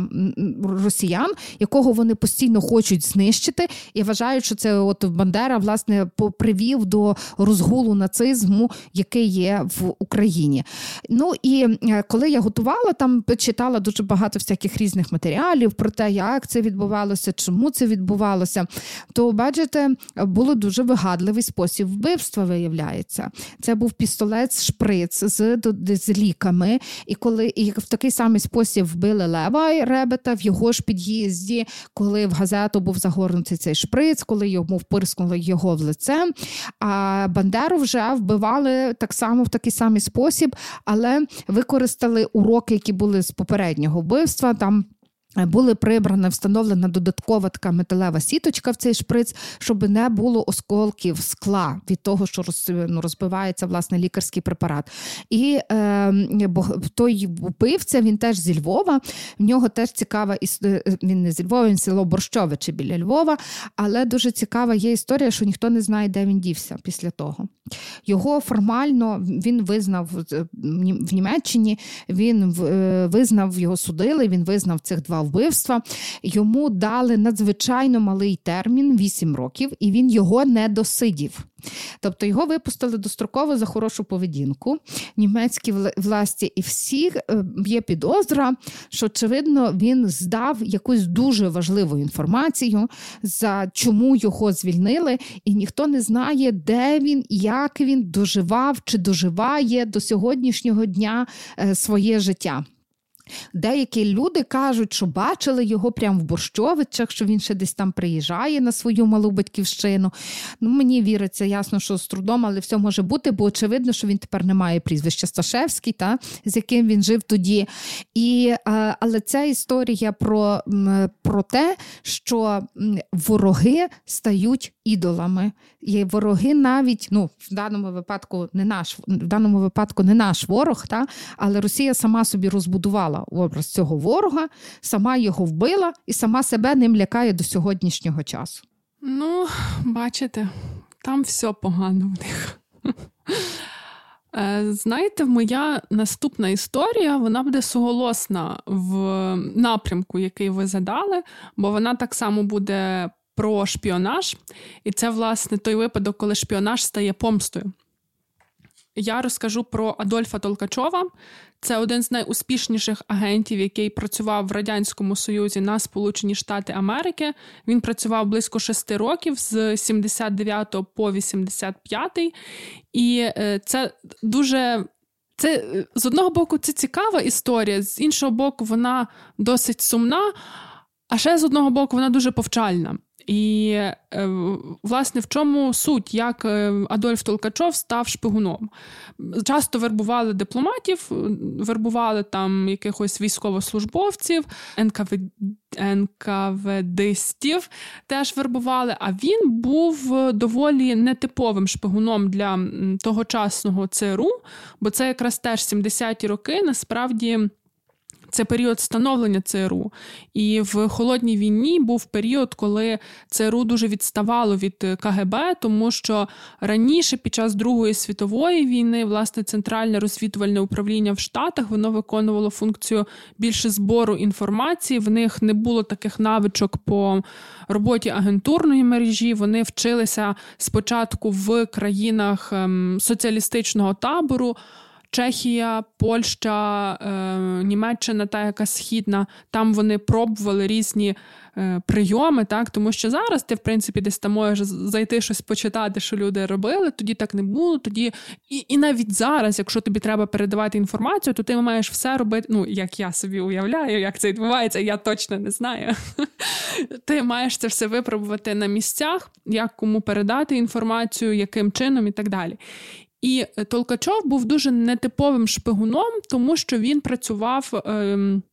росіян, якого вони постійно хочуть знищити, і вважають, що це от Бандера власне привів до розгулу нацизму, який є в Україні. Ну і е, коли я готувала, там читала дуже багато всяких різних матеріалів про те, як це відбувалося, чому це відбувалося, то бачите, було дуже вигадливий спосіб вбивства, виявляється. Це був пістолет шприц з з ліками. І коли і в такий самий спосіб вбили Лева Ребета в його ж під'їзді, коли в газету був загорнутий цей шприц, коли йому впирскнули його в лице. А Бандеру вже вбивали так само в такий самий спосіб, але використали уроки, які були з попереднього вбивства. Там були прибрана, встановлена додаткова така металева сіточка в цей шприц, щоб не було осколків скла від того, що роз, ну, розбивається власне лікарський препарат. І е, той вбивця, він теж зі Львова. В нього теж цікава історія. Е, він не зі Львова, він село Борщовичі біля Львова. Але дуже цікава є історія, що ніхто не знає, де він дівся після того. Його формально він визнав в Німеччині, він е, визнав його судили. Він визнав цих два вбивства. Йому дали надзвичайно малий термін 8 років, і він його не досидів. Тобто його випустили достроково за хорошу поведінку німецькі власті, і всі е, є підозра, що очевидно він здав якусь дуже важливу інформацію, за чому його звільнили, і ніхто не знає, де він, як він доживав чи доживає до сьогоднішнього дня е, своє життя. Деякі люди кажуть, що бачили його прямо в Борщовичах, що він ще десь там приїжджає на свою малу батьківщину. Ну, Мені віриться, ясно, що з трудом, але все може бути, бо очевидно, що він тепер не має прізвища Сташевський, та, з яким він жив тоді. І, е, Але ця історія про, про те, що вороги стають ідолами. І вороги навіть ну, в даному випадку не наш в даному випадку не наш ворог, та, але Росія сама собі розбудувала образ цього ворога, сама його вбила і сама себе ним лякає до сьогоднішнього часу. Ну, бачите, там все погано в них. Е, знаєте, моя наступна історія вона буде суголосна в напрямку, який ви задали, бо вона так само буде про шпіонаж. І це, власне, той випадок, коли шпіонаж стає помстою. Я розкажу про Адольфа Толкачова. Це один з найуспішніших агентів, який працював в Радянському Союзі на Сполучені Штати Америки. Він працював близько шести років з 79 по 85. І е, це дуже. Це з одного боку це цікава історія, з іншого боку, вона досить сумна, а ще з одного боку, вона дуже повчальна. І, е, власне, в чому суть, як е, Адольф Толкачов став шпигуном? Часто вербували дипломатів, вербували там якихось військовослужбовців, НКВ... НКВДистів теж вербували. А він був доволі нетиповим шпигуном для тогочасного ЦРУ, бо це якраз теж 70-ті роки насправді. Це період становлення ЦРУ. І в холодній війні був період, коли ЦРУ дуже відставало від КГБ, тому що раніше, під час Другої світової війни, власне, центральне розвідувальне управління в Штатах воно виконувало функцію більше збору інформації. В них не було таких навичок по роботі агентурної мережі. Вони вчилися спочатку в країнах ем, соціалістичного табору. Чехія, Польща, е, Німеччина, та яка східна, там вони пробували різні е, прийоми, так тому що зараз ти, в принципі, десь там можеш зайти щось почитати, що люди робили. Тоді так не було. Тоді і і навіть зараз, якщо тобі треба передавати інформацію, то ти маєш все робити. Ну як я собі уявляю, як це відбувається, я точно не знаю. Ти маєш це все випробувати на місцях, як кому передати інформацію, яким чином і так далі. І Толкачов був дуже нетиповим шпигуном, тому що він працював. Ем,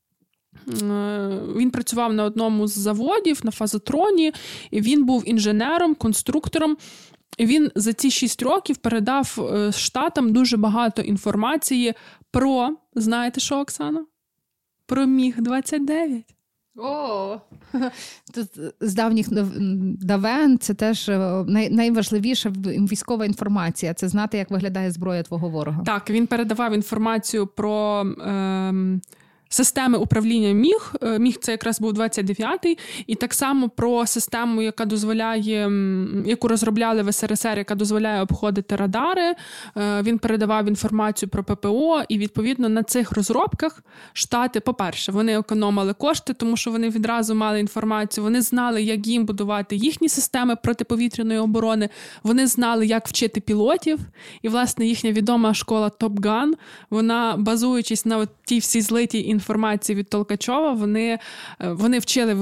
е, він працював на одному з заводів на фазотроні, і він був інженером, конструктором. І Він за ці шість років передав е, штатам дуже багато інформації про, знаєте що, Оксана? Про Міг 29 о, Тут з давніх давен це теж е, най, найважливіша військова інформація. Це знати, як виглядає зброя твого ворога. Так, він передавав інформацію про. Е, Системи управління міг. Е, міг це якраз був 29-й, і так само про систему, яка дозволяє, яку розробляли в СРСР, яка дозволяє обходити радари. Е, він передавав інформацію про ППО, і відповідно на цих розробках штати, по-перше, вони економили кошти, тому що вони відразу мали інформацію. Вони знали, як їм будувати їхні системи протиповітряної оборони. Вони знали, як вчити пілотів. І, власне, їхня відома школа Gun, вона базуючись на тій всій злитій інформації від Толкачова. Вони е, вони вчили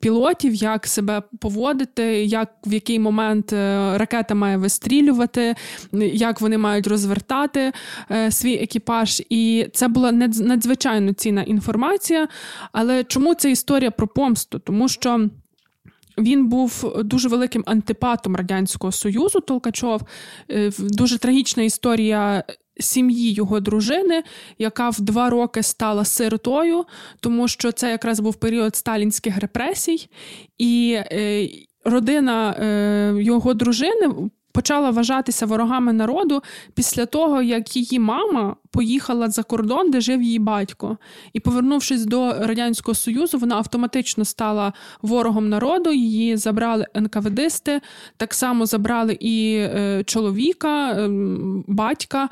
пілотів, як себе поводити, як в який момент е, ракета має вистрілювати, як вони мають розвертати е, свій екіпаж. І це була надзвичайно цінна інформація. Але чому це історія про помсту? Тому що. Він був дуже великим антипатом радянського союзу. Толкачов дуже трагічна історія сім'ї його дружини, яка в два роки стала сиротою, тому що це якраз був період сталінських репресій, і е, родина е, його дружини почала вважатися ворогами народу після того, як її мама поїхала за кордон, де жив її батько. І, повернувшись до Радянського Союзу, вона автоматично стала ворогом народу. Її забрали НКВДисти, так само забрали і е, чоловіка, е, батька,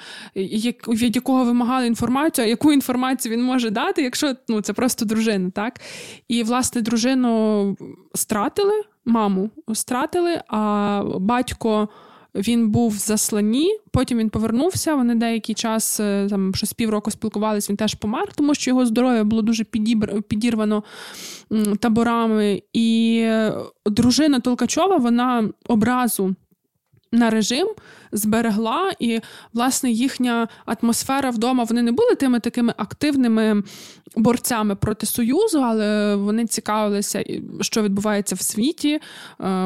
від якого вимагали інформацію, а яку інформацію він може дати, якщо ну, це просто дружина. так? І, власне, дружину стратили, маму стратили, а батько. Він був в засланні, потім він повернувся. Вони деякий час е, там щось півроку спілкувалися. Він теж помер, тому що його здоров'я було дуже підірвано таборами. І е, дружина Толкачова вона образу на режим зберегла, і власне їхня атмосфера вдома вони не були тими такими активними борцями проти союзу, але вони цікавилися, що відбувається в світі. Е,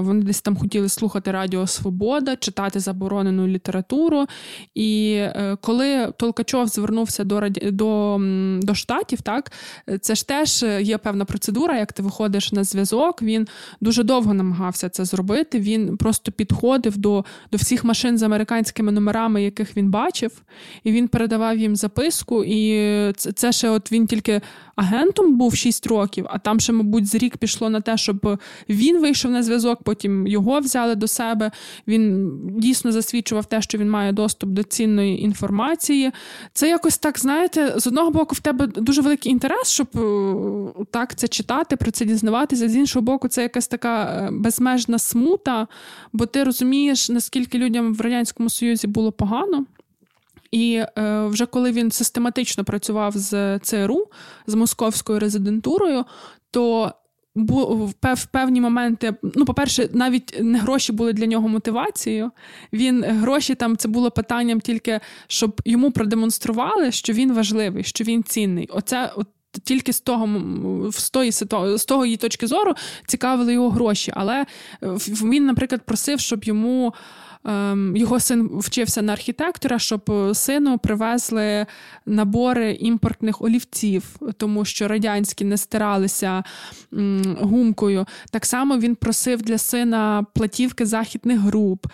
вони десь там хотіли слухати Радіо Свобода, читати заборонену літературу. І е, коли Толкачов звернувся до раді... до, до штатів, так це ж теж є певна процедура, як ти виходиш на зв'язок. Він дуже довго намагався це зробити. Він просто підходив до до всіх машин з американськими номерами, яких він бачив, і він передавав їм записку. І це, ще от він тільки агентом був 6 років, а там ще, мабуть, з рік пішло на те, щоб він вийшов на зв'язок, потім його взяли до себе. Він дійсно засвідчував те, що він має доступ до цінної інформації. Це якось так, знаєте, з одного боку, в тебе дуже великий інтерес, щоб е, так це читати, про це дізнаватися. З іншого боку, це якась така е, безмежна смута, бо ти розумієш, наскільки людям в Радянському Союзі було погано. І е, вже коли він систематично працював з ЦРУ, з московською резидентурою, то в певні моменти, ну, по-перше, навіть не гроші були для нього мотивацією. Він гроші там це було питанням тільки, щоб йому продемонстрували, що він важливий, що він цінний. Оце от. Тільки з того з тої з того її точки зору цікавили його гроші. Але він, наприклад, просив, щоб йому Ем, його син вчився на архітектора, щоб е, сину привезли набори імпортних олівців, тому що радянські не стиралися гумкою. Так само він просив для сина платівки західних груп.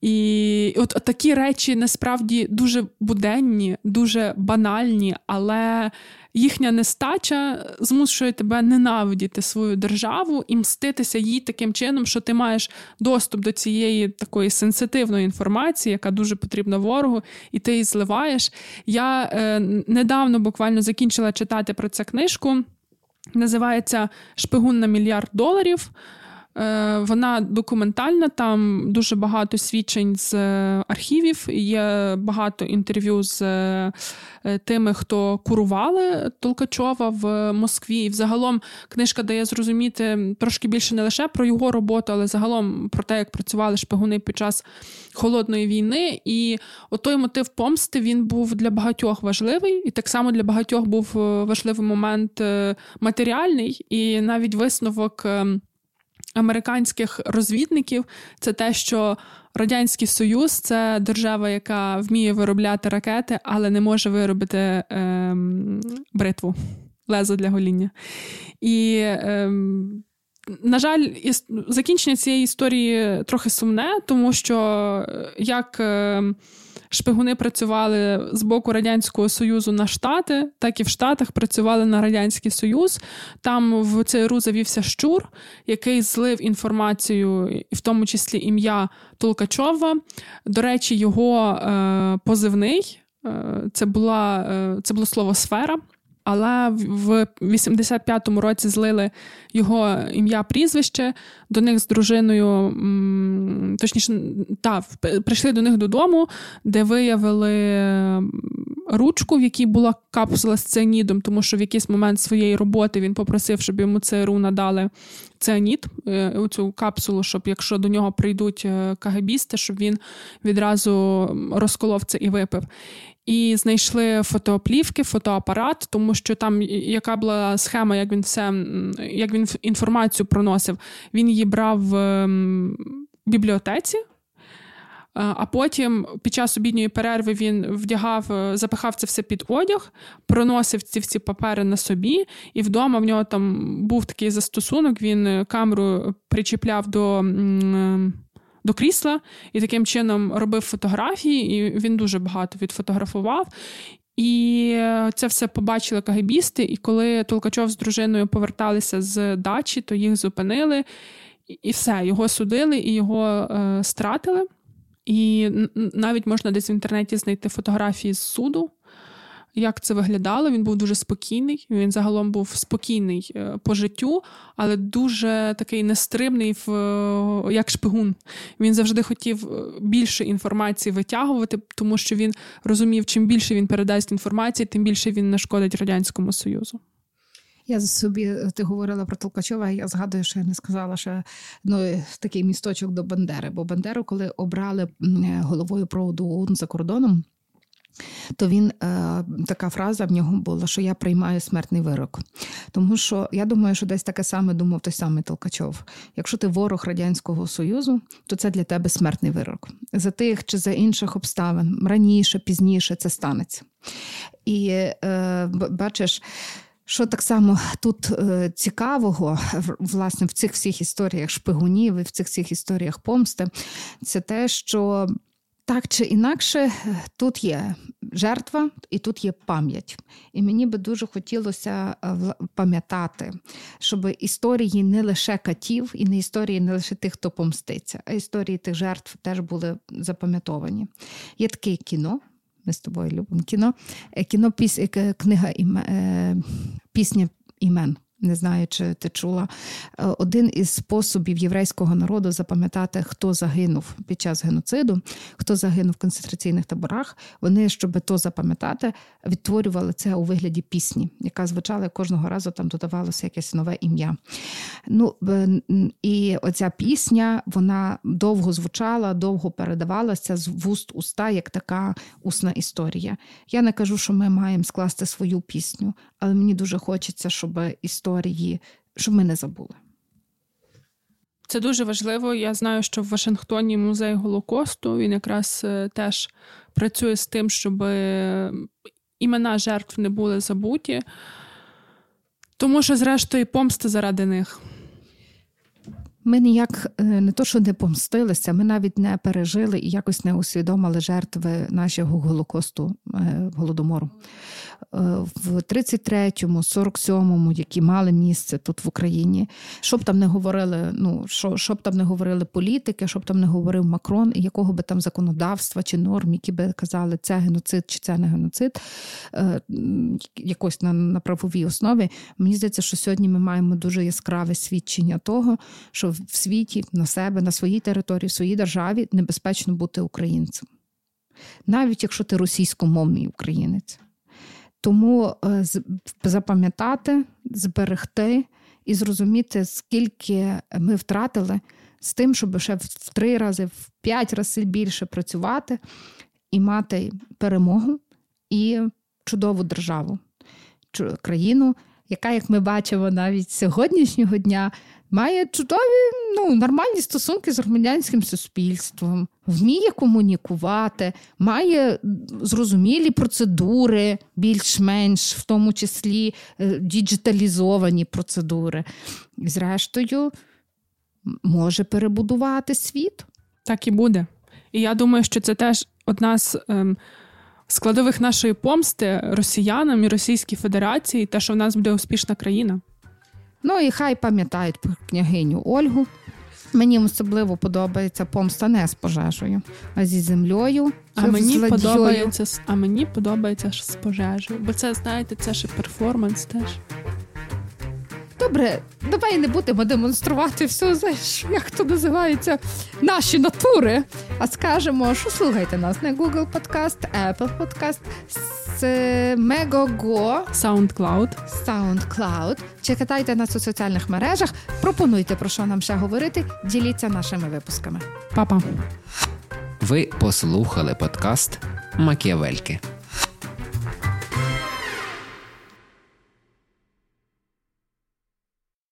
І от, от такі речі насправді дуже буденні, дуже банальні, але їхня нестача змушує тебе ненавидіти свою державу і мститися їй таким чином, що ти маєш доступ до цієї такої сенситивної інформації, яка дуже потрібна ворогу, і ти її зливаєш. Я е, недавно буквально закінчила читати про цю книжку. Називається Шпигун на мільярд доларів. Е, вона документальна, там дуже багато свідчень з е, архівів, є багато інтерв'ю з е, тими, хто курували Толкачова в Москві. І взагалом книжка дає зрозуміти трошки більше не лише про його роботу, але загалом про те, як працювали шпигуни під час холодної війни. І отой мотив помсти він був для багатьох важливий, і так само для багатьох був важливий момент матеріальний, і навіть висновок. Американських розвідників це те, що Радянський Союз це держава, яка вміє виробляти ракети, але не може виробити е, бритву, лезо для гоління. І е, на жаль, закінчення цієї історії трохи сумне, тому що е, як. Е, шпигуни працювали з боку Радянського Союзу на Штати, так і в Штатах працювали на Радянський Союз. Там в ЦРУ завівся щур, який злив інформацію, в тому числі ім'я Толкачова. До речі, його е, позивний е, це була е, це було слово сфера. Але в 85-му році злили його ім'я прізвище до них з дружиною, точніше, та, прийшли до них додому, де виявили ручку, в якій була капсула з цианідом, тому що в якийсь момент своєї роботи він попросив, щоб йому ЦРУ надали цианід, е, цю капсулу, щоб якщо до нього прийдуть е, кагебісти, щоб він відразу розколов це і випив. І знайшли фотоплівки, фотоапарат, тому що там яка була схема, як він все, як він інформацію проносив. Він її брав в бібліотеці. А потім під час обідньої перерви він вдягав, е, запихав це все під одяг, проносив ці всі папери на собі, і вдома в нього там був такий застосунок. Він е, камеру причіпляв до до крісла і таким чином робив фотографії, і він дуже багато відфотографував. І це все побачили кагебісти, і коли Толкачов з дружиною поверталися з дачі, то їх зупинили, і все, його судили і його е, стратили. І навіть можна десь в інтернеті знайти фотографії з суду як це виглядало. Він був дуже спокійний. Він загалом був спокійний е, по життю, але дуже такий нестримний, в е, як шпигун. Він завжди хотів е, більше інформації витягувати, тому що він розумів, чим більше він передасть інформації, тим більше він нашкодить радянському союзу. Я собі ти говорила про Толкачова, я згадую, що я не сказала, що ну, такий місточок до Бандери. Бо Бандеру, коли обрали головою проводу ОУН за кордоном, то він е, така фраза в нього була, що я приймаю смертний вирок. Тому що я думаю, що десь таке саме думав той самий Толкачов. Якщо ти ворог Радянського Союзу, то це для тебе смертний вирок. За тих чи за інших обставин раніше, пізніше це станеться. І е, бачиш. Що так само тут е, цікавого, власне, в цих всіх історіях шпигунів і в цих всіх історіях помсти, це те, що так чи інакше, тут є жертва і тут є пам'ять. І мені би дуже хотілося е, пам'ятати, щоб історії не лише катів, і не історії не лише тих, хто помститься, а історії тих жертв теж були запам'ятовані. Є таке кіно. Ми з тобою любимо кіно. Е, кіно піс... Е, книга імен... пісня імен не знаю, чи ти чула, е, один із способів єврейського народу запам'ятати, хто загинув під час геноциду, хто загинув в концентраційних таборах. Вони, щоб то запам'ятати, відтворювали це у вигляді пісні, яка звучала кожного разу там додавалося якесь нове ім'я. Ну і оця пісня вона довго звучала, довго передавалася з вуст уста, як така усна історія. Я не кажу, що ми маємо скласти свою пісню, але мені дуже хочеться, щоб історії, щоб ми не забули. Це дуже важливо. Я знаю, що в Вашингтоні музей Голокосту він якраз е, теж працює з тим, щоб е, імена жертв не були забуті, тому що, зрештою, помста заради них. Ми ніяк е, не то, що не помстилися, ми навіть не пережили і якось не усвідомили жертви нашого голокосту голодомору. Е, в 33-му, 47-му, які мали місце тут в Україні. Щоб там не говорили, ну що, щоб там не говорили політики, щоб там не говорив Макрон, і якого би там законодавства чи норм, які би казали, це геноцид чи це не геноцид, е, якось на, на правовій основі. Мені здається, що сьогодні ми маємо дуже яскраве свідчення того, що в світі на себе, на своїй території, в своїй державі небезпечно бути українцем. Навіть якщо ти російськомовний українець. Тому е, запам'ятати, зберегти і зрозуміти, скільки ми втратили з тим, щоб ще в три рази, в п'ять разів більше працювати і мати перемогу і чудову державу, країну, яка, як ми бачимо, навіть сьогоднішнього дня має чудові ну, нормальні стосунки з громадянським суспільством, вміє комунікувати, має зрозумілі процедури, більш-менш, в тому числі е, діджиталізовані процедури. І, зрештою, може перебудувати світ. Так і буде. І я думаю, що це теж одна з. Ем... Складових нашої помсти росіянам і Російській Федерації, те, що в нас буде успішна країна. Ну і хай пам'ятають про княгиню Ольгу. Мені особливо подобається помста не з пожежею, а зі землею. А мені подобається а мені подобається з пожежею. Бо це, знаєте, це ще перформанс теж. Добре, давай не будемо демонструвати все, як то називається, наші натури. А скажемо, що слухайте нас на Google Podcast, Apple Podcast, Megogo, SoundCloud. SoundCloud. Чекайте нас у соціальних мережах. Пропонуйте про що нам ще говорити. Діліться нашими випусками. Па-па. Ви послухали подкаст Макіавельки.